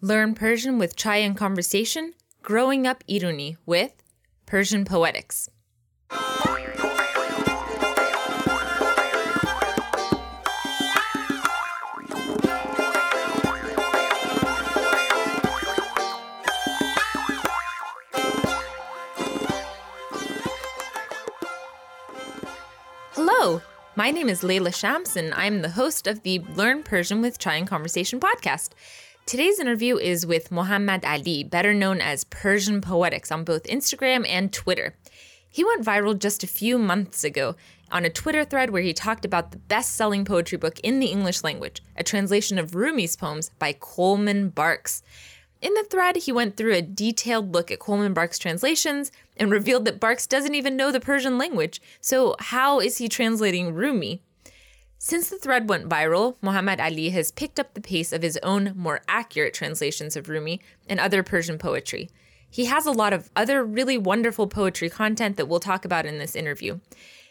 Learn Persian with Chai and Conversation, Growing Up Irooni with Persian Poetics. Hello, my name is Leyla Shams, and I'm the host of the Learn Persian with Chai and Conversation podcast. Today's interview is with Mohammad Ali, better known as Persian Poetics on both Instagram and Twitter. He went viral just a few months ago on a Twitter thread where he talked about the best selling poetry book in the English language, a translation of Rumi's poems by Coleman Barks. In the thread, he went through a detailed look at Coleman Barks' translations and revealed that Barks doesn't even know the Persian language. So, how is he translating Rumi? Since the thread went viral, Mohammad Ali has picked up the pace of his own more accurate translations of Rumi and other Persian poetry. He has a lot of other really wonderful poetry content that we'll talk about in this interview.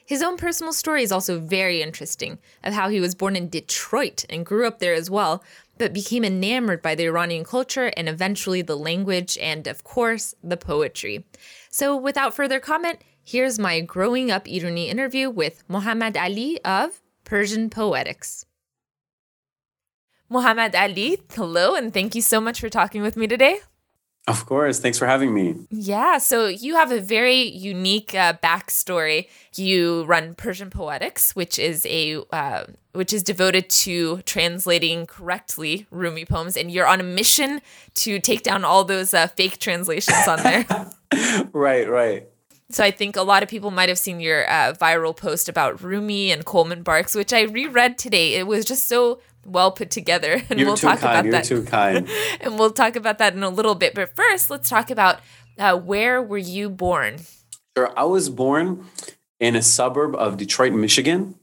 His own personal story is also very interesting of how he was born in Detroit and grew up there as well, but became enamored by the Iranian culture and eventually the language and, of course, the poetry. So, without further comment, here's my growing up Irani interview with Mohammad Ali of Persian Poetics. Mohammad Ali, hello, and thank you so much for talking with me today. Of course. Thanks for having me. Yeah. So you have a very unique uh, backstory. You run Persian Poetics, which is a uh, which is devoted to translating correctly Rumi poems, and you're on a mission to take down all those uh, fake translations on there. right. Right. So I think a lot of people might have seen your uh, viral post about Rumi and Coleman Barks, which I reread today. It was just so well put together, and You're we'll talk kind. about You're that. You're too kind. and we'll talk about that in a little bit. But first, let's talk about uh, where were you born? Sure, I was born in a suburb of Detroit, Michigan,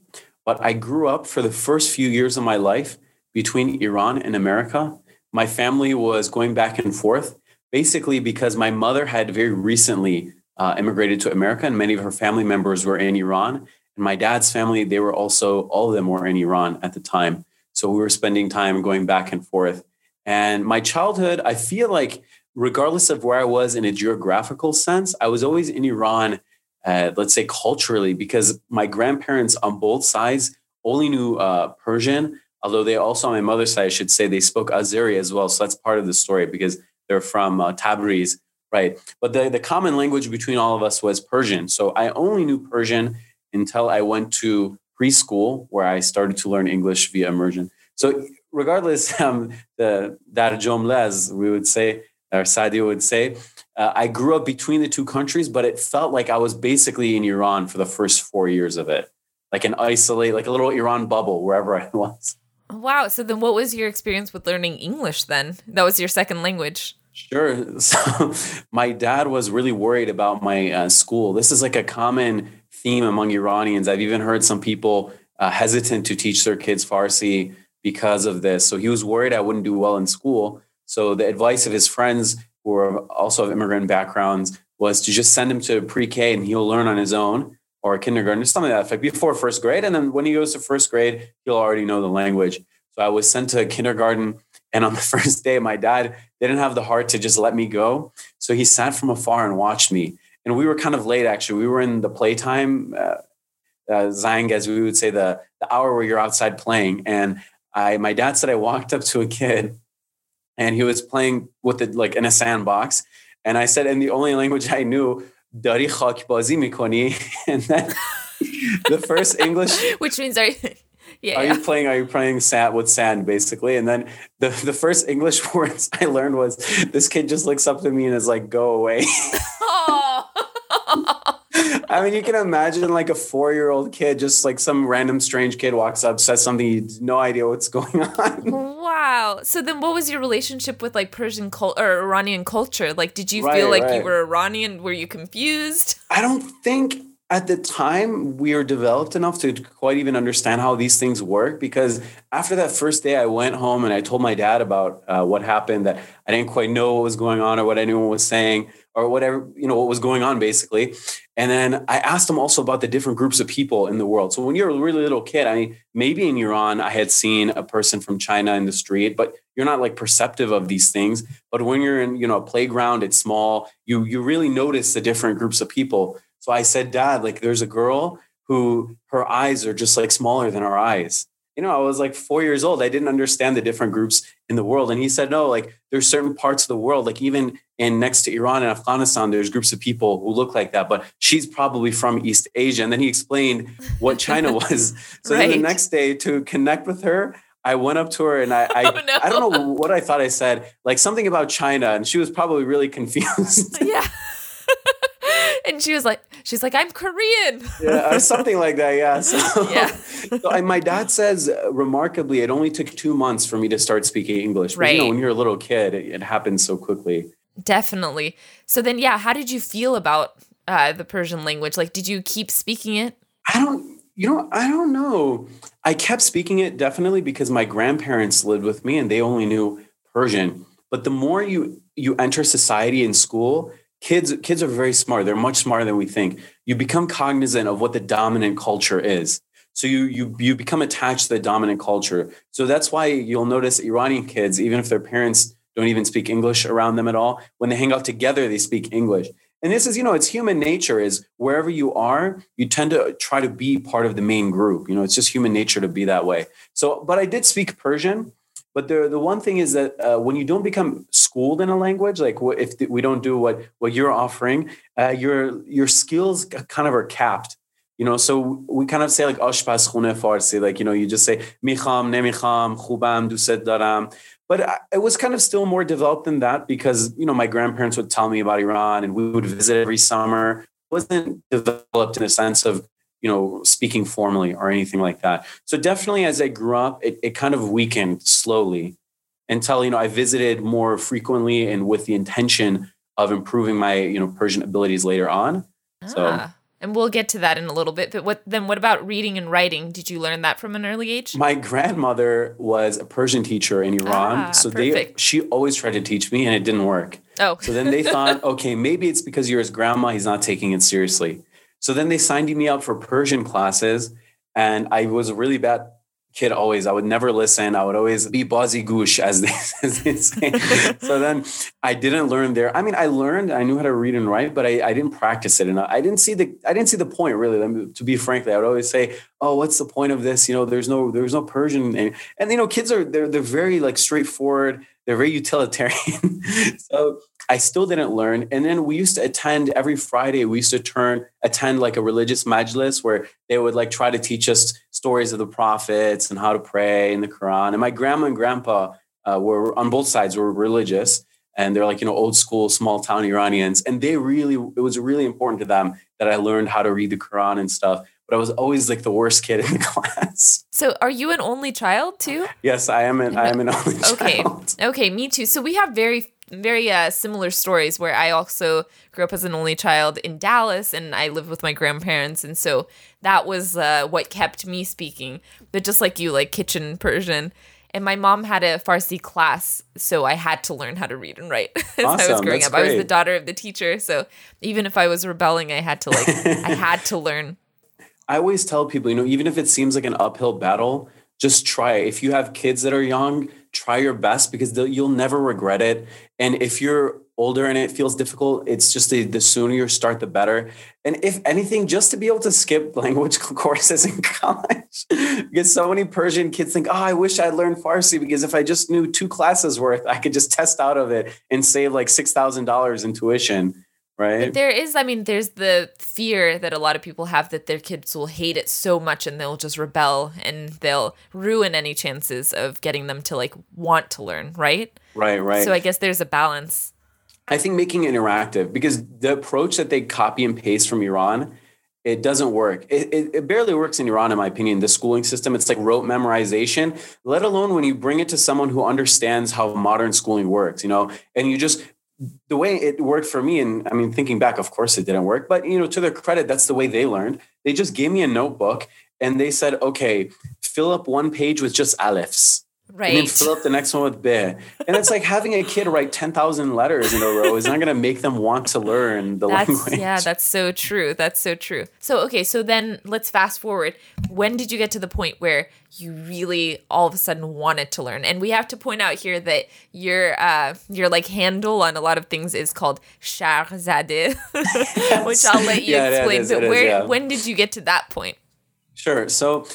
but I grew up for the first few years of my life between Iran and America. My family was going back and forth, basically because my mother had very recently uh, immigrated to America, and many of her family members were in Iran. And my dad's family, they were also, all of them were in Iran at the time. So we were spending time going back and forth. And my childhood, I feel like, regardless of where I was in a geographical sense, I was always in Iran, uh, let's say culturally, because my grandparents on both sides only knew uh, Persian, although they also, on my mother's side, I should say, they spoke Azeri as well. So that's part of the story because they're from uh, Tabriz right? But the, the common language between all of us was Persian. So I only knew Persian until I went to preschool where I started to learn English via immersion. So regardless, um, the jumla, as we would say, or Sadi would say, uh, I grew up between the two countries, but it felt like I was basically in Iran for the first four years of it, like an isolate, like a little Iran bubble wherever I was. Wow. So then what was your experience with learning English then? That was your second language. Sure. So my dad was really worried about my uh, school. This is like a common theme among Iranians. I've even heard some people uh, hesitant to teach their kids Farsi because of this. So he was worried I wouldn't do well in school. So the advice of his friends who are also of immigrant backgrounds was to just send him to pre-K and he'll learn on his own or kindergarten or something like that before first grade. And then when he goes to first grade, he'll already know the language. So I was sent to kindergarten and on the first day, my dad didn't have the heart to just let me go. So he sat from afar and watched me. And we were kind of late, actually. We were in the playtime, uh, uh, Zang, as we would say, the, the hour where you're outside playing. And I, my dad said I walked up to a kid and he was playing with it like in a sandbox. And I said, in the only language I knew, Dari khak bazi mikoni. And then the first English. Which means, are yeah, are yeah. you playing? Are you playing sand with sand basically? And then the the first English words I learned was this kid just looks up to me and is like, "Go away." I mean, you can imagine like a four year old kid, just like some random strange kid walks up, says something, you no idea what's going on. Wow. So then, what was your relationship with like Persian culture or Iranian culture? Like, did you right, feel like right. you were Iranian? Were you confused? I don't think at the time we were developed enough to quite even understand how these things work because after that first day i went home and i told my dad about uh, what happened that i didn't quite know what was going on or what anyone was saying or whatever you know what was going on basically. And then i asked him also about the different groups of people in the world. So when you're a really little kid i mean maybe in iran i had seen a person from china in the street but you're not like perceptive of these things. But when you're in you know a playground it's small you you really notice the different groups of people so I said, Dad, like there's a girl who her eyes are just like smaller than our eyes. You know, I was like four years old. I didn't understand the different groups in the world. And he said, no, like there's certain parts of the world, like even in next to Iran and Afghanistan, there's groups of people who look like that, but she's probably from East Asia. And then he explained what China was. So right. then the next day to connect with her, I went up to her and I I, oh, no. I don't know what I thought I said, like something about China, and she was probably really confused. Yeah. and she was like, she's like, I'm Korean. yeah, or something like that. Yeah. So, yeah. so I, my dad says, uh, remarkably, it only took two months for me to start speaking English. But, right. You know, when you're a little kid, it, it, happens so quickly. Definitely. So then, yeah, how did you feel about uh, the Persian language? Like, did you keep speaking it? I don't. You know, I don't know. I kept speaking it definitely because my grandparents lived with me and they only knew Persian. But the more you you enter society in school, kids kids are very smart. They're much smarter than we think. You become cognizant of what the dominant culture is. So you you you become attached to the dominant culture. So that's why you'll notice iranian kids even if their parents don't even speak english around them at all when they hang out together they speak english. And this is you know it's human nature is wherever you are you tend to try to be part of the main group. You know it's just human nature to be that way. So but i did speak persian but the the one thing is that uh, when you don't become schooled in a language, like if we don't do what what you're offering, uh, your your skills kind of are capped. You know, so we kind of say like ashpas khune farsi, like you know, you just say mikham, nemikham, khubam, duset daram. But it was kind of still more developed than that because you know my grandparents would tell me about Iran and we would visit every summer. It wasn't developed in a sense of you know, speaking formally or anything like that. So definitely as I grew up, it, it kind of weakened slowly until, you know, I visited more frequently and with the intention of improving my, you know, Persian abilities later on. Ah, so and we'll get to that in a little bit. But what then what about reading and writing? Did you learn that from an early age? My grandmother was a Persian teacher in Iran. Ah, so perfect. they she always tried to teach me and it didn't work. Oh. so then they thought, okay, maybe it's because you're his grandma, he's not taking it seriously. So then they signed me up for Persian classes, and I was a really bad kid always. I would never listen. I would always be bazi goosh, as they, as they say. so then I didn't learn there. I mean, I learned, I knew how to read and write, but I, I didn't practice it And I didn't see the I didn't see the point really. I to be frankly, I would always say, "Oh, what's the point of this?" You know, there's no there's no Persian, and, and you know, kids are they're they're very like straightforward they're very utilitarian. so I still didn't learn. And then we used to attend every Friday, we used to turn attend like a religious majlis where they would like try to teach us stories of the prophets and how to pray in the Quran. And my grandma and grandpa uh, were on both sides were religious and they're like you know old school small town iranians and they really it was really important to them that i learned how to read the quran and stuff but I was always like the worst kid in the class. So, are you an only child too? Yes, I am. An I am an only okay. child. Okay, me too. So we have very very uh, similar stories where I also grew up as an only child in Dallas and I lived with my grandparents. And so that was uh, what kept me speaking. But just like you, like kitchen Persian. And my mom had a Farsi class, so I had to learn how to read and write as awesome. I was growing That's up. Great. I was the daughter of the teacher, so even if I was rebelling, I had to like I had to learn. I always tell people, you know, even if it seems like an uphill battle, just try it. If you have kids that are young, try your best because you'll never regret it. And if you're older and it feels difficult, it's just the, the sooner you start, the better. And if anything, just to be able to skip language courses in college, because so many Persian kids think, oh, I wish I'd learned Farsi because if I just knew two classes worth, I could just test out of it and save like $6,000 in tuition right? There is, I mean, there's the fear that a lot of people have that their kids will hate it so much and they'll just rebel and they'll ruin any chances of getting them to like want to learn, right? Right, right. So I guess there's a balance. I think making it interactive because the approach that they copy and paste from Iran it doesn't work. It, it, it, barely works in Iran, in my opinion. The schooling system, it's like rote memorization, let alone when you bring it to someone who understands how modern schooling works, you know, and you just the way it worked for me, and I mean, thinking back, of course it didn't work, but you know, to their credit, that's the way they learned. They just gave me a notebook and they said, okay, fill up one page with just alifs. Right. And then fill up the next one with be. And it's like having a kid write 10,000 letters in a row is not going to make them want to learn the that's, language. Yeah, that's so true. That's so true. So, okay, so then let's fast forward. When did you get to the point where you really all of a sudden wanted to learn? And we have to point out here that your uh your like handle on a lot of things is called Sharqzadeh, which I'll let you Yeah, explain. is, but it is, where yeah. when did you get to that point? Sure. So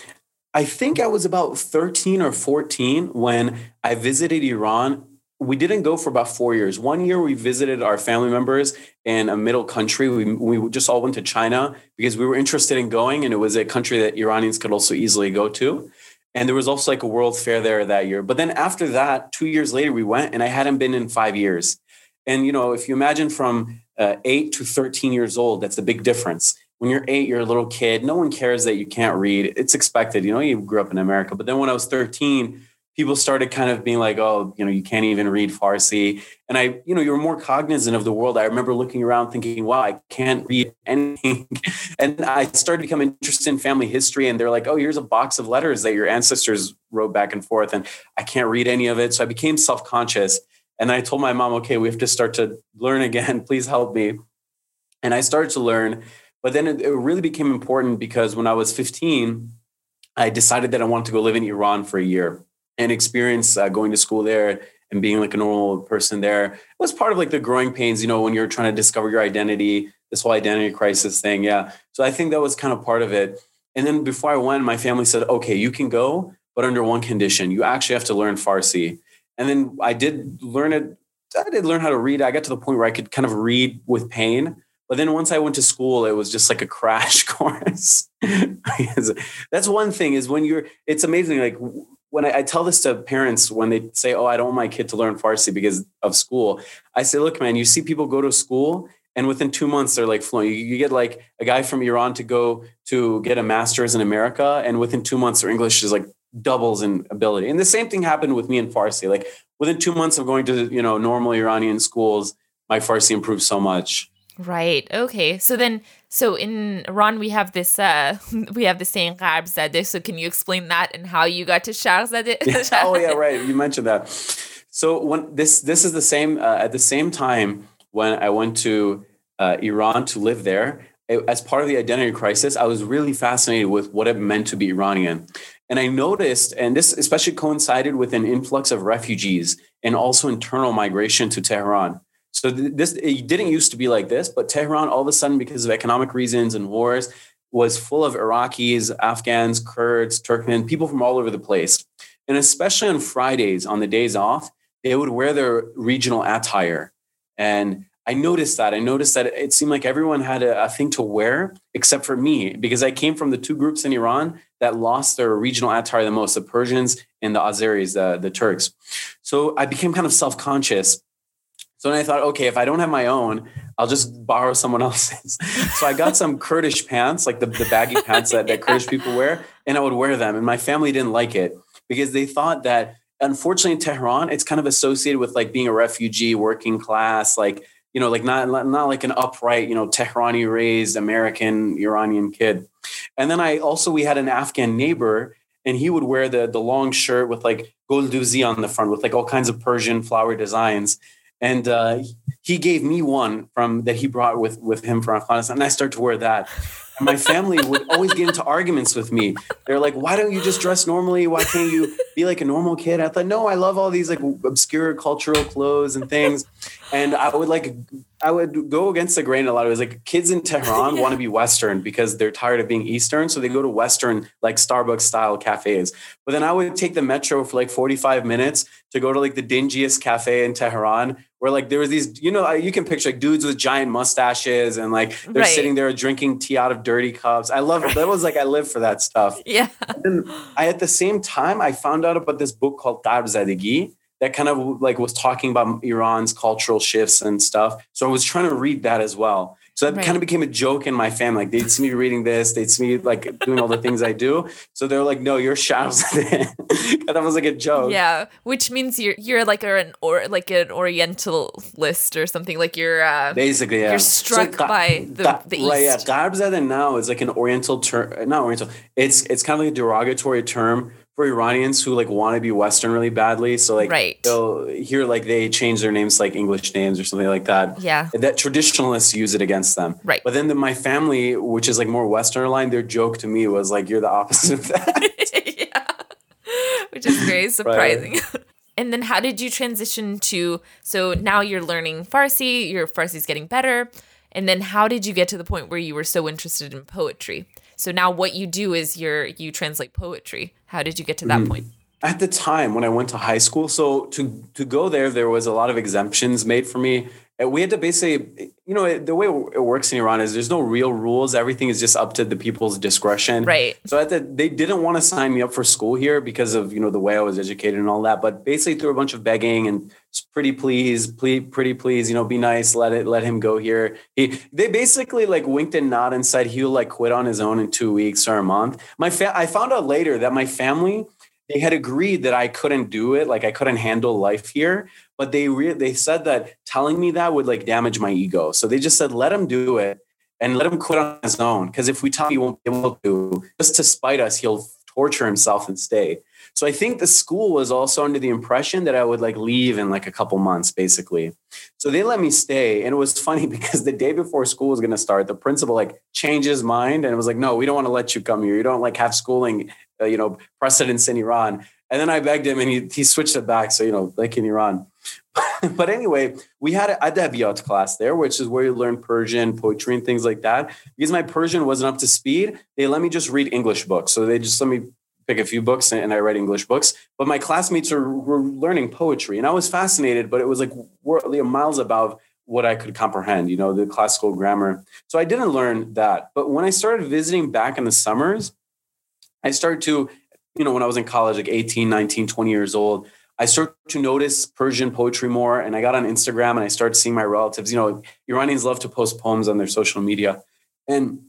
I think I was about 13 or 14 when I visited Iran. We didn't go for about four years. One year we visited our family members in a middle country. We, we just all went to China because we were interested in going, and it was a country that Iranians could also easily go to. And there was also like a world fair there that year. But then after that, two years later, we went, and I hadn't been in five years. And you know, if you imagine from uh, eight to 13 years old, that's a big difference when you're eight, you're a little kid. No one cares that you can't read. It's expected. You know, you grew up in America. But then when I was 13, people started kind of being like, oh, you know, you can't even read Farsi. And I, you know, you were more cognizant of the world. I remember looking around thinking, wow, I can't read anything. and I started to become interested in family history. And they're like, oh, here's a box of letters that your ancestors wrote back and forth. And I can't read any of it. So I became self conscious. And I told my mom, okay, we have to start to learn again. Please help me. And I started to learn. But then it really became important because when I was 15, I decided that I wanted to go live in Iran for a year and experience uh, going to school there and being like a normal person there. It was part of like the growing pains, you know, when you're trying to discover your identity, this whole identity crisis thing. Yeah. So I think that was kind of part of it. And then before I went, my family said, okay, you can go, but under one condition. You actually have to learn Farsi. And then I did learn it. I did learn how to read. I got to the point where I could kind of read with pain. But then once I went to school, it was just like a crash course. That's one thing is when you're, it's amazing. Like when I, I, tell this to parents, when they say, Oh, I don't want my kid to learn Farsi because of school, I say, Look, man, you see people go to school and within two months they're like fluent. You, you get like a guy from Iran to go to get a master's in America. And within two months, their English is like doubles in ability. And the same thing happened with me in Farsi. Like within two months of going to, you know, normal Iranian schools, my Farsi improved so much. Right. Okay. So then, so in Iran we have this, uh we have the saying Gharb Zade. So can you explain that and how you got to Sharqzadeh? oh yeah, right. You mentioned that. So when this this is the same uh, at the same time when I went to uh, Iran to live there it, as part of the identity crisis, I was really fascinated with what it meant to be Iranian, and I noticed, and this especially coincided with an influx of refugees and also internal migration to Tehran. So this it didn't used to be like this, but Tehran all of a sudden, because of economic reasons and wars, was full of Iraqis, Afghans, Kurds, Turkmen, people from all over the place. And especially on Fridays, on the days off, they would wear their regional attire. And I noticed that. I noticed that it seemed like everyone had a, a thing to wear except for me, because I came from the two groups in Iran that lost their regional attire the most the Persians and the Azeris, the, the Turks. So I became kind of self conscious so then I thought, okay, if I don't have my own, I'll just borrow someone else's. so I got some Kurdish pants, like the, the baggy pants that, that Kurdish people wear, and I would wear them. And my family didn't like it because they thought that, unfortunately, in Tehran, it's kind of associated with like being a refugee, working class, like, you know, like not, not like an upright, you know, Tehrani raised American Iranian kid. And then I also, we had an Afghan neighbor and he would wear the, the long shirt with like golduzi on the front with like all kinds of Persian flower designs and uh, he gave me one from that he brought with with him from Afghanistan, and I started to wear that. And my family would always get into arguments with me. They're like, "Why don't you just dress normally? Why can't you be like a normal kid?" I thought, "No, I love all these like obscure cultural clothes and things." And I would like, I would go against the grain a lot. It was like kids in Tehran want to be Western because they're tired of being Eastern, so they go to Western like Starbucks style cafes. But then I would take the metro for like forty five minutes to go to like the dingiest cafe in Tehran where like there was these, you know, you can picture like dudes with giant mustaches and like they're right. sitting there drinking tea out of dirty cups. I love it. That was like I live for that stuff. Yeah. And I at the same time I found out about this book called Gharb Zadegi that kind of like was talking about Iran's cultural shifts and stuff. So I was trying to read that as well. So that Right. kind of became a joke in my family. Like they'd see me reading this, they'd see me like doing all the things I do. So they're like, "No, you're Shamsuddin." and that was like a joke. Yeah, which means you're you're like an or like an Orientalist or something. Like you're uh, Basically, yeah. You're So struck Ga- by the- Ga- the Right, yeah. East. Garbzada now is like an Oriental term. Not Oriental. It's it's kind of like a derogatory term for Iranians who like want to be Western really badly. So like Right. they'll hear like they change their names like English names or something like that. yeah, That traditionalists use it against them. Right. But then the, my family, which is like more Western aligned, their joke to me was like, "You're the opposite of that." yeah, which is very surprising. And then, how did you transition to? So now you're learning Farsi. Your Farsi's getting better. And then, how did you get to the point where you were so interested in poetry? So now, what you do is you're you translate poetry. How did you get to that mm. point? at the time when I went to high school, so to to go there, there was a lot of exemptions made for me. We had to basically, you know, the way it works in Iran is there's no real rules. Everything is just up to the people's discretion. Right. So at the, they didn't want to sign me up for school here because of you know the way I was educated and all that. But basically through a bunch of begging and pretty please, please, pretty please, you know, be nice, let it, let him go here. He, they basically like winked and nodded and said he'll like quit on his own in two weeks or a month. My fa- I found out later that my family they had agreed that I couldn't do it, like I couldn't handle life here. But they re- they said that telling me that would like damage my ego. So they just said let him do it and let him quit on his own. Because if we tell him he won't be able to, just to spite us, he'll torture himself and stay. So I think the school was also under the impression that I would like leave in like a couple months, basically. So they let me stay. And it was funny because the day before school was going to start, the principal like changed his mind and was like, no, we don't want to let you come here. You don't like have schooling, uh, you know, precedence in Iran. And then I begged him and he, he switched it back. So, you know, like in Iran. but anyway, we had an adabiyat class there, which is where you learn Persian, poetry, and things like that. Because my Persian wasn't up to speed, they let me just read English books. So they just let me pick a few books and I read English books. But my classmates are, were learning poetry and I was fascinated, but it was like miles above what I could comprehend, you know, the classical grammar. So I didn't learn that. But when I started visiting back in the summers, I started to, you know, when I was in college, like 18, 19, 20 years old, I started to notice Persian poetry more. And I got on Instagram and I started seeing my relatives. You know, Iranians love to post poems on their social media. And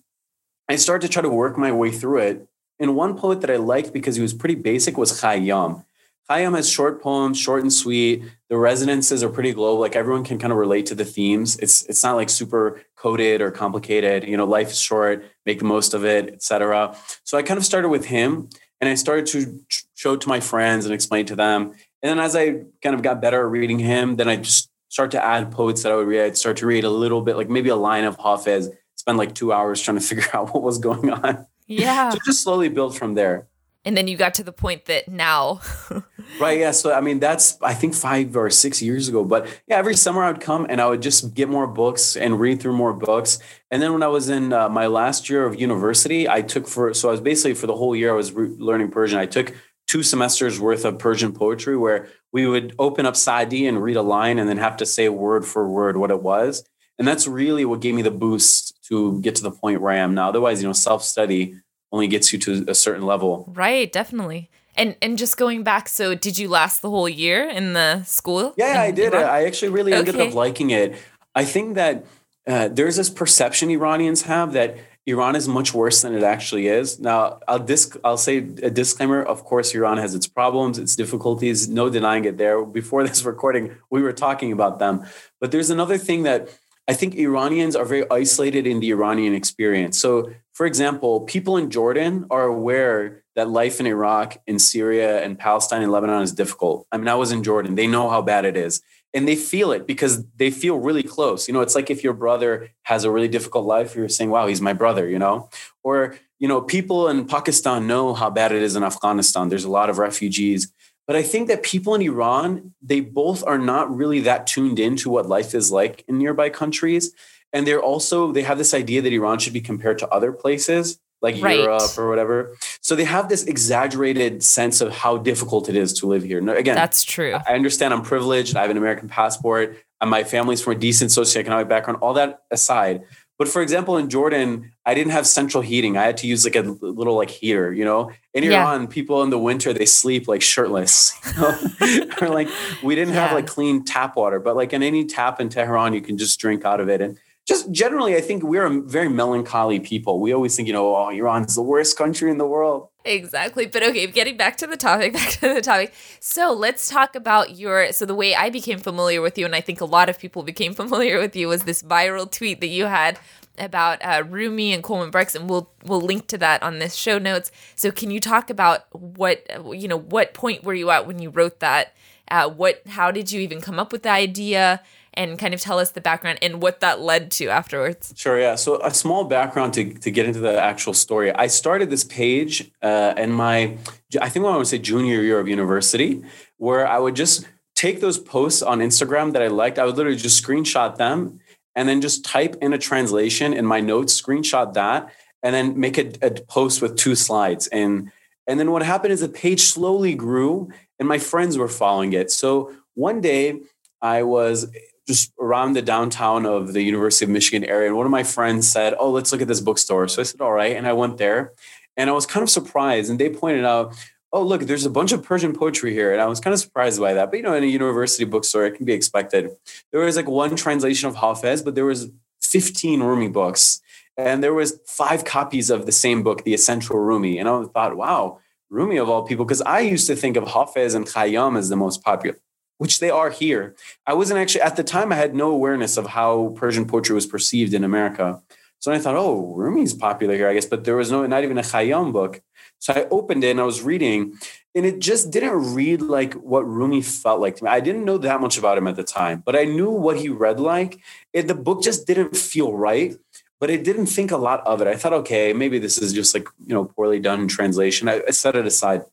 I started to try to work my way through it. And one poet that I liked because he was pretty basic was Khayyam. Khayyam has short poems, short and sweet. The resonances are pretty global. Like everyone can kind of relate to the themes. It's it's not like super coded or complicated. You know, life is short, make the most of it, etc. So I kind of started with him, and I started to show to my friends and explain to them. And then as I kind of got better at reading him, then I just start to add poets that I would read. I'd start to read a little bit, like maybe a line of Hafez. Spend like two hours trying to figure out what was going on. Yeah. So just slowly build from there. And then you got to the point that now, Right. Yeah. So, I mean, that's, I think five or six years ago. But yeah, every summer I would come and I would just get more books and read through more books. And then when I was in uh, my last year of university, I took for, so I was basically for the whole year I was re- learning Persian. I took two semesters worth of Persian poetry where we would open up Sadi and read a line and then have to say word for word what it was. And that's really what gave me the boost to get to the point where I am now. Otherwise, you know, self study only gets you to a certain level. right? Definitely. And and just going back, so did you last the whole year in the school? Yeah, in I did. Iran? I actually really ended up liking it. I think that uh, there's this perception Iranians have that Iran is much worse than it actually is. Now, I'll disc- I'll say a disclaimer. Of course, Iran has its problems, its difficulties. No denying it. There. Before this recording, we were talking about them. But there's another thing that I think Iranians are very isolated in the Iranian experience. So, for example, people in Jordan are aware that life in Iraq, in Syria, and Palestine and Lebanon is difficult. I mean, I was in Jordan. They know how bad it is. And they feel it because they feel really close. You know, it's like if your brother has a really difficult life, you're saying, wow, he's my brother, you know? Or, you know, people in Pakistan know how bad it is in Afghanistan. There's a lot of refugees. But I think that people in Iran, they both are not really that tuned into what life is like in nearby countries. And they're also, they have this idea that Iran should be compared to other places like Right. Europe or whatever. So they have this exaggerated sense of how difficult it is to live here. Now, again, That's true. I understand I'm privileged. I have an American passport. And my family's from a decent socioeconomic background. All that aside, but for example, in Jordan, I didn't have central heating. I had to use like a little like heater. You know, in Yeah. Iran, people in the winter they sleep like shirtless. You know? or like we didn't have like clean tap water, but like in any tap in Tehran, you can just drink out of it. And just generally, I think we're a very melancholy people. We always think, you know, oh, Iran's the worst country in the world. Exactly. But okay, getting back to the topic, back to the topic. So let's talk about your. So, the way I became familiar with you, and I think a lot of people became familiar with you, was this viral tweet that you had about uh, Rumi and Coleman Barks, and we'll we'll link to that on this show notes. So, can you talk about what you know? What point were you at when you wrote that? Uh, what? How did you even come up with the idea? And kind of tell us the background and what that led to afterwards. Sure, yeah. So a small background to, to get into the actual story. I started this page uh, in my, I think I would say junior year of university, where I would just take those posts on Instagram that I liked. I would literally just screenshot them and then just type in a translation in my notes, screenshot that, and then make a, a post with two slides. And and then what happened is the page slowly grew, and my friends were following it. So one day I was just around the downtown of the University of Michigan area. And one of my friends said, Oh, let's look at this bookstore. So I said, All right. And I went there and I was kind of surprised. And they pointed out, Oh, look, there's a bunch of Persian poetry here. And I was kind of surprised by that. But you know, in a university bookstore, it can be expected. There was like one translation of Hafez, but there was 15 Rumi books. And there was five copies of the same book, The Essential Rumi. And I thought, wow, Rumi of all people, because I used to think of Hafez and Khayyam as the most popular which they are here. I wasn't actually at the time. I had no awareness of how Persian poetry was perceived in America. So I thought, oh, Rumi's popular here, I guess, but there was no, not even a Khayyam book. So I opened it and I was reading, and it just didn't read like what Rumi felt like to me. I didn't know that much about him at the time, but I knew what he read like. It, the book just didn't feel right, but I didn't think a lot of it. I thought, okay, maybe this is just like you know poorly done translation. I, I set it aside,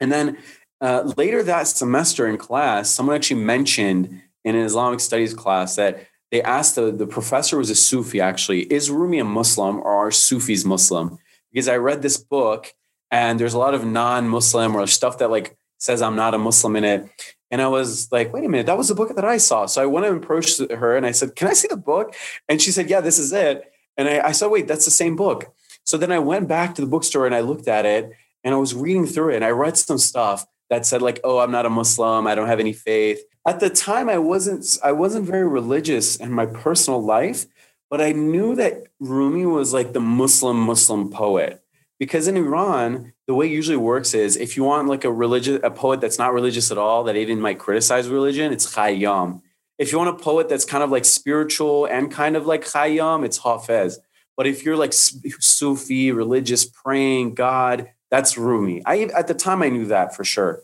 and then uh, later that semester in class, someone actually mentioned in an Islamic studies class that they asked the, the professor was a Sufi actually, is Rumi a Muslim or are Sufis Muslim? Because I read this book and there's a lot of non-Muslim or stuff that like says I'm not a Muslim in it. And I was like, wait a minute, that was the book that I saw. So I went and approached her and I said, can I see the book? And she said, yeah, this is it. And I, I said, wait, that's the same book. So then I went back to the bookstore and I looked at it and I was reading through it and I read some stuff that said like, "Oh, I'm not a Muslim. I don't have any faith." At the time, I wasn't I wasn't very religious in my personal life, but I knew that Rumi was like the Muslim Muslim poet because in Iran, the way it usually works is if you want like a religious a poet that's not religious at all, that even might criticize religion, it's Khayyam. If you want a poet that's kind of like spiritual and kind of like Khayyam, it's Hafez. But if you're like Sufi, religious, praying God, that's Rumi. I at the time I knew that for sure.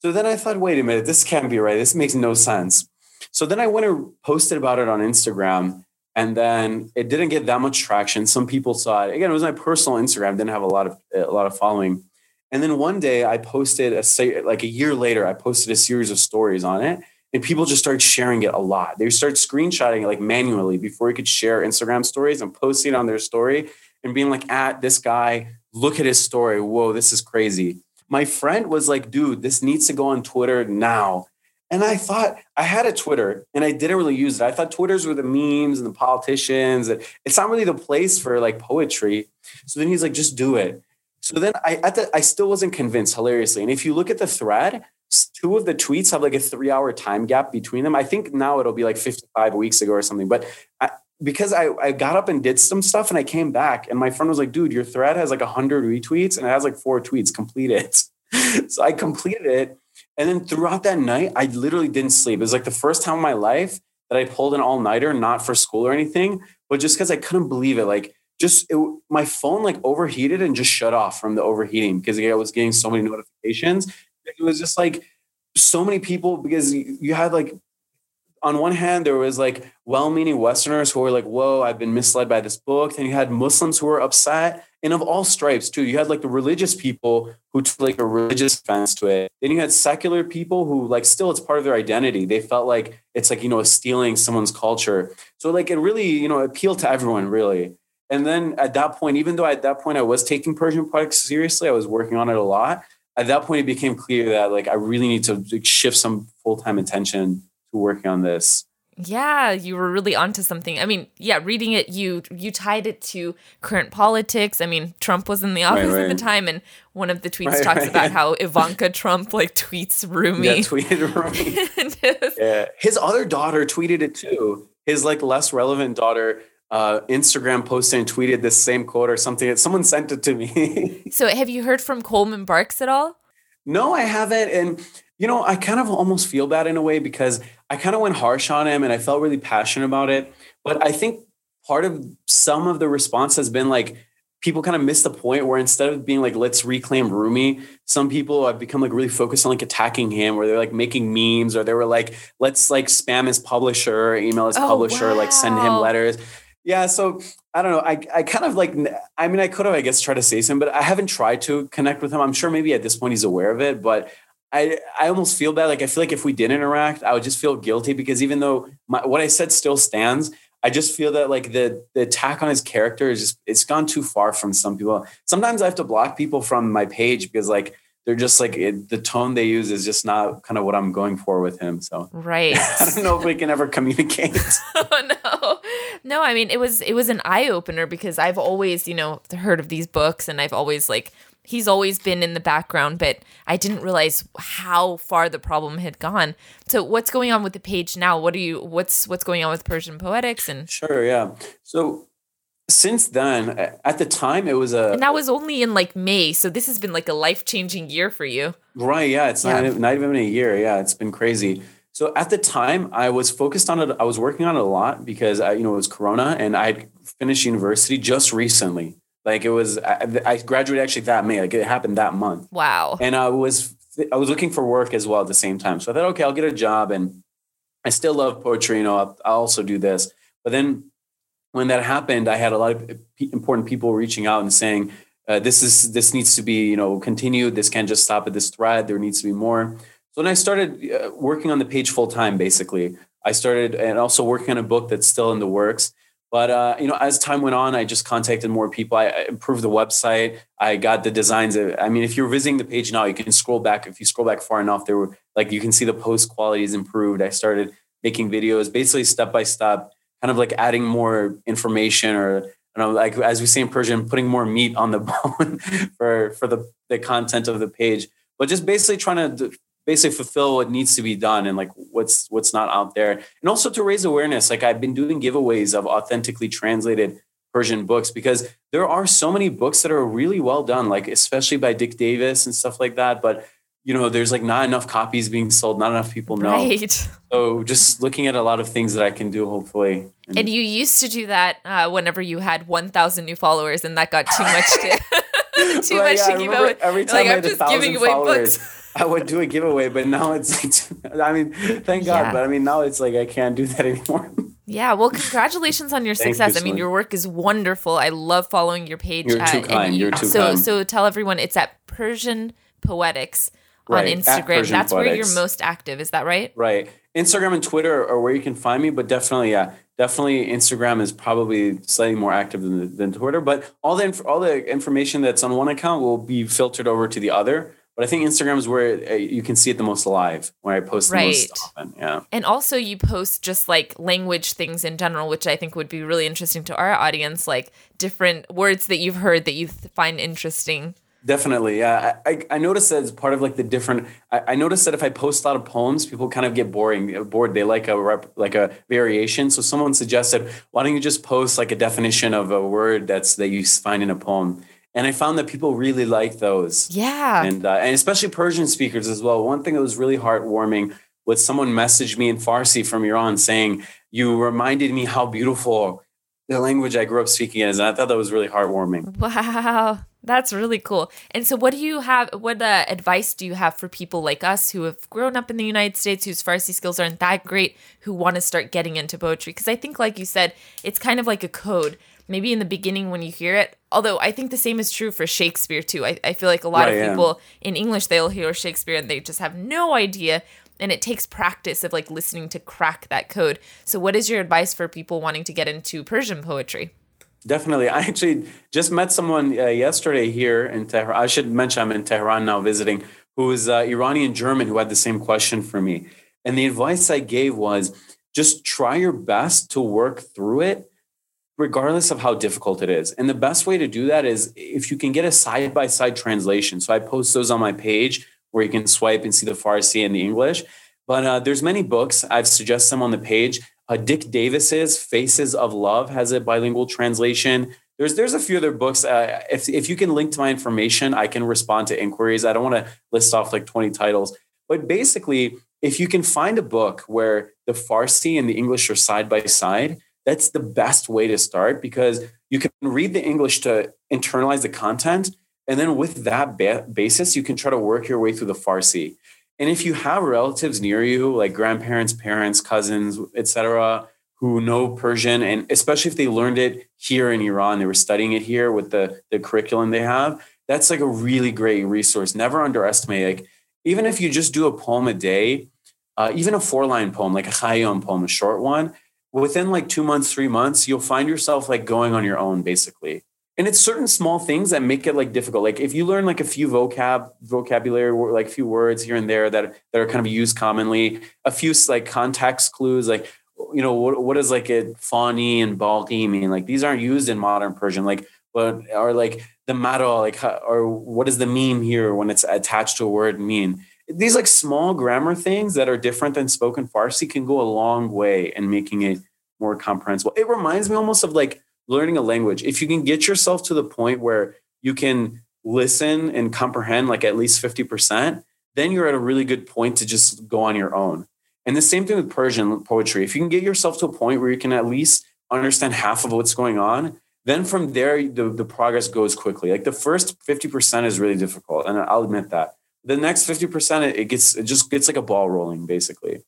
So then I thought, wait a minute, this can't be right. This makes no sense. So then I went and posted about it on Instagram, and then it didn't get that much traction. Some people saw it. Again, it was my personal Instagram. Didn't have a lot of a lot of following. And then one day I posted a say like a year later, I posted a series of stories on it, and people just started sharing it a lot. They started screenshotting it like manually before you could share Instagram stories and posting on their story and being like, "At this guy look at his story. Whoa, this is crazy. My friend was like, dude, this needs to go on Twitter now. And I thought I had a Twitter and I didn't really use it. I thought Twitters were the memes and the politicians. And it's not really the place for like poetry. So then he's like, just do it. So then I at the, I still wasn't convinced, hilariously. And if you look at the thread, two of the tweets have like a three hour time gap between them. I think now it'll be like 55 weeks ago or something. But I, because I, I got up and did some stuff and I came back and my friend was like, dude, your thread has like 100 retweets and it has like four tweets. Complete it. so I completed it. And then throughout that night, I literally didn't sleep. It was like the first time in my life that I pulled an all nighter, not for school or anything, but just because I couldn't believe it. Like, just it, my phone like overheated and just shut off from the overheating because I was getting so many notifications. It was just like so many people because you had like on one hand, there was like well-meaning Westerners who were like, "Whoa, I've been misled by this book." Then you had Muslims who were upset, and of all stripes too. You had like the religious people who took like a religious offense to it. Then you had secular people who like still it's part of their identity. They felt like it's like you know stealing someone's culture. So like it really you know appealed to everyone really. And then at that point, even though at that point I was taking Persian poetics seriously, I was working on it a lot. At that point, it became clear that like I really need to shift some full time attention to working on this yeah you were really onto something i mean yeah reading it you you tied it to current politics i mean trump was in the office right, right. at the time and one of the tweets right, talks about how ivanka trump like tweets rumi yeah tweeted rumi yeah his other daughter tweeted it too his like less relevant daughter uh, Instagram posted and tweeted this same quote or something. Someone sent it to me. so, have you heard from Coleman Barks at all? No, I haven't. And, you know, I kind of almost feel bad in a way because I kind of went harsh on him and I felt really passionate about it. But I think part of some of the response has been like, people kind of miss the point where instead of being like let's reclaim Rumi, some people have become like really focused on like attacking him, where they're like making memes, or they were like let's like spam his publisher, email his oh, publisher, wow. like send him letters. Yeah, so I don't know. I I kind of like I mean I could have I guess tried to say something, but I haven't tried to connect with him. I'm sure maybe at this point he's aware of it, but I I almost feel bad. Like I feel like if we did interact, I would just feel guilty because even though my, what I said still stands, I just feel that like the the attack on his character is just it's gone too far from some people. Sometimes I have to block people from my page because like they're just like it, the tone they use is just not kind of what I'm going for with him. So right, I don't know if we can ever communicate. oh no, no. I mean, it was it was an eye opener because I've always you know heard of these books and I've always like he's always been in the background, but I didn't realize how far the problem had gone. So what's going on with the page now? What are you what's what's going on with Persian poetics and Sure, yeah. So since then, at the time it was a And that was only in like May, so this has been like a life-changing year for you. Right, yeah, it's yeah. not not even a year. Yeah, it's been crazy. So at the time, I was focused on it. I was working on it a lot because I, you know it was Corona, and I had finished university just recently. Like it was, I, I graduated actually that May. Like it happened that month. Wow. And I was, I was looking for work as well at the same time. So I thought, okay, I'll get a job, and I still love poetry. You know, I'll, I'll also do this. But then when that happened, I had a lot of important people reaching out and saying, uh, "This is this needs to be you know continued. This can't just stop at this thread. There needs to be more." So when I started uh, working on the page full time. Basically, I started and also working on a book that's still in the works. But uh, you know, as time went on, I just contacted more people. I improved the website. I got the designs. I mean, if you're visiting the page now, you can scroll back. If you scroll back far enough, there were like you can see the post quality is improved. I started making videos, basically step by step, kind of like adding more information or you know, like as we say in Persian, putting more meat on the bone for for the the content of the page. But just basically trying to basically fulfill what needs to be done and like what's what's not out there. And also to raise awareness like i've been doing giveaways of authentically translated persian books because there are so many books that are really well done like especially by dick davis and stuff like that but you know there's like not enough copies being sold not enough people know. Right. so just looking at a lot of things that i can do hopefully. And, and you used to do that uh, whenever you had 1000 new followers and that got too much to too much yeah, to give away every time like, I am just giving away followers, books I would do a giveaway, but now it's like, I mean, thank God, yeah. but I mean, now it's like I can't do that anymore. Yeah, well, congratulations on your success. You, I mean, your work is wonderful. I love following your page. You're too kind. You're too so, kind. So tell everyone it's at Persian Poetics right. on Instagram. That's Poetics. where you're most active. Is that right? Right. Instagram and Twitter are where you can find me, but definitely, yeah, definitely Instagram is probably slightly more active than, than Twitter. But all the all the information that's on one account will be filtered over to the other. But I think Instagram is where uh, you can see it the most alive, where I post right. the most often. Yeah. And also, you post just like language things in general, which I think would be really interesting to our audience, like different words that you've heard that you find interesting. Definitely, yeah. I, I noticed that as part of like the different. I, I noticed that if I post a lot of poems, people kind of get boring, uh, bored. They like a rep, like a variation. So someone suggested, why don't you just post like a definition of a word that's that you find in a poem? And I found that people really like those. Yeah, and uh, and especially Persian speakers as well. One thing that was really heartwarming was someone messaged me in Farsi from Iran saying, "You reminded me how beautiful the language I grew up speaking is," and I thought that was really heartwarming. Wow. That's really cool. And so, what do you have? What uh, advice do you have for people like us who have grown up in the United States, whose Farsi skills aren't that great, who want to start getting into poetry? Because I think, like you said, it's kind of like a code maybe in the beginning when you hear it. Although I think the same is true for Shakespeare too. I, I feel like a lot right, of people yeah. in English they'll hear Shakespeare and they just have no idea. And it takes practice of like listening to crack that code. So what is your advice for people wanting to get into Persian poetry? Definitely. I actually just met someone uh, yesterday here in Tehran. I should mention I'm in Tehran now visiting, who is uh, Iranian German who had the same question for me. And the advice I gave was just try your best to work through it regardless of how difficult it is. And the best way to do that is if you can get a side by side translation. So I post those on my page where you can swipe and see the Farsi and the English. But uh, there's many books. I've suggested them on the page Uh, Dick Davis's Faces of Love has a bilingual translation. There's there's a few other books. Uh, if if you can link to my information, I can respond to inquiries. I don't want to list off like 20 titles, but basically, if you can find a book where the Farsi and the English are side by side, that's the best way to start because you can read the English to internalize the content, and then with that ba- basis, you can try to work your way through the Farsi. And if you have relatives near you, like grandparents, parents, cousins, etc., who know Persian, and especially if they learned it here in Iran, they were studying it here with the, the curriculum they have, that's like a really great resource. Never underestimate. Like, even if you just do a poem a day, uh, even a four line poem, like a Khayyam poem, a short one, within like two months, three months, you'll find yourself like going on your own, basically. And it's certain small things that make it like difficult. Like if you learn like a few vocab vocabulary like a few words here and there that that are kind of used commonly a few like context clues like you know what, what does like a fani and balqi mean? Like these aren't used in modern persian like but are like the mado like or what does the meme here when it's attached to a word mean? These like small grammar things that are different than spoken farsi can go a long way in making it more comprehensible it reminds me almost of like learning a language, if you can get yourself to the point where you can listen and comprehend like at least 50%, then you're at a really good point to just go on your own. And the same thing with Persian poetry. If you can get yourself to a point where you can at least understand half of what's going on, then from there the, the progress goes quickly. Like the first 50% is really difficult, and I'll admit that. The next 50%, it gets it just gets like a ball rolling, basically.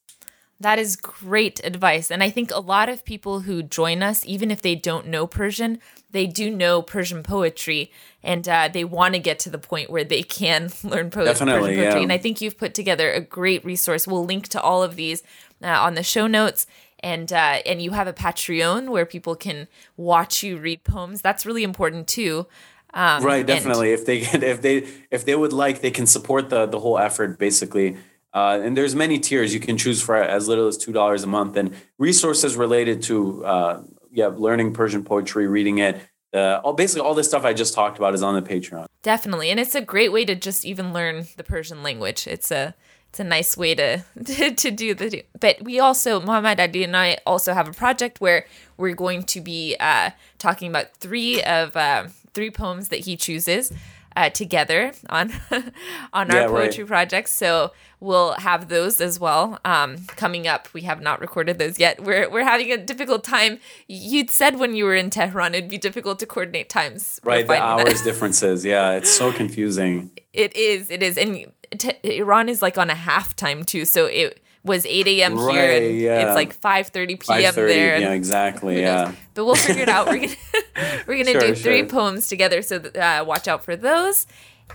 That is great advice. And I think a lot of people who join us, even if they don't know Persian, they do know Persian poetry and uh, they want to get to the point where they can learn po- Definitely, Persian poetry. Yeah. And I think you've put together a great resource. We'll link to all of these uh, on the show notes. And uh, and you have a Patreon where people can watch you read poems. That's really important too. Um, right, definitely. And- if they can, if they if they would like, they can support the the whole effort. Basically, uh, and there's many tiers you can choose for as little as two dollars a month, and resources related to uh, yeah learning Persian poetry, reading it. Uh, all basically all this stuff I just talked about is on the Patreon. Definitely, and it's a great way to just even learn the Persian language. It's a it's a nice way to, to, to do the but we also Mohammad Ali and I also have a project where we're going to be uh, talking about three of uh, three poems that he chooses uh, together on on yeah, our poetry right. projects. So we'll have those as well um, coming up. We have not recorded those yet. We're we're having a difficult time. You'd said when you were in Tehran, it'd be difficult to coordinate times. Right, the hours differences. Yeah, it's so confusing. It is. It is, and Iran is like on a half time too. So it was 8 a.m. Right, here and yeah. it's like 5.30 p.m. 5:30, there. Yeah, exactly. Yeah. But we'll figure it out. We're gonna we're gonna sure, do three sure. poems together. So uh, watch out for those.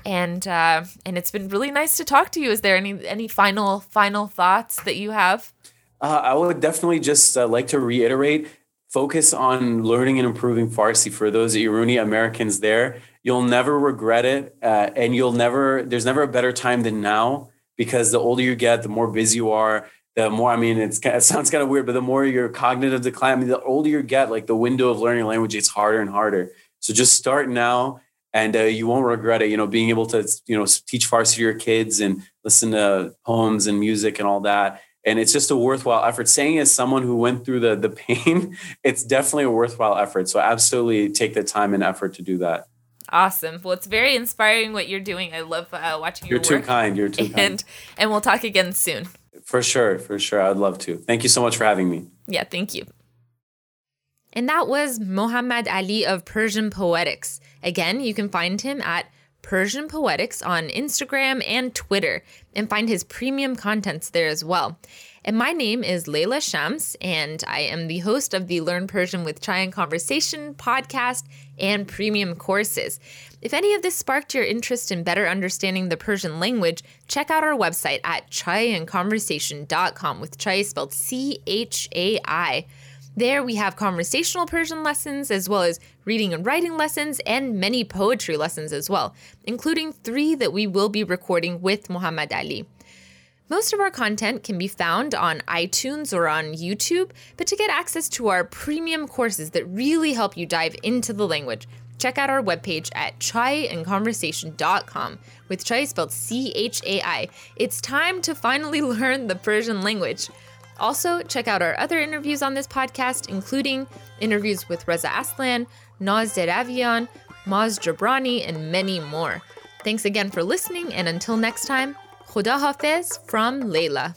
And uh, and it's been really nice to talk to you. Is there any any final final thoughts that you have? Uh, I would definitely just uh, like to reiterate: focus on learning and improving Farsi for those Irani Americans there. You'll never regret it, uh, and you'll never. There's never a better time than now because the older you get, the more busy you are, the more, I mean, it sounds kind of weird, but the more your cognitive decline, I mean, the older you get, like the window of learning language gets harder and harder. So just start now and uh, you won't regret it. You know, being able to, you know, teach Farsi to your kids and listen to poems and music and all that. And it's just a worthwhile effort. Saying as someone who went through the the pain, it's definitely a worthwhile effort. So absolutely take the time and effort to do that. Awesome. Well, it's very inspiring what you're doing. I love uh, watching your You're too kind. You're too and, kind. And we'll talk again soon. For sure. For sure. I'd love to. Thank you so much for having me. Yeah, thank you. And that was Mohammad Ali of Persian Poetics. Again, you can find him at Persian Poetics on Instagram and Twitter and find his premium contents there as well. And my name is Leyla Shams, and I am the host of the Learn Persian with Chai and Conversation podcast and premium courses. If any of this sparked your interest in better understanding the Persian language, check out our website at chaiandconversation.com with chai spelled C H A I. There we have conversational Persian lessons, as well as reading and writing lessons, and many poetry lessons as well, including three that we will be recording with Mohammad Ali. Most of our content can be found on iTunes or on YouTube, but to get access to our premium courses that really help you dive into the language, check out our webpage at chaiandconversation.com with chai spelled C H A I. It's time to finally learn the Persian language. Also, check out our other interviews on this podcast, including interviews with Reza Aslan, Naz Deravian, Maz Jobrani, and many more. Thanks again for listening, and until next time, Khuda Hafiz from Leyla.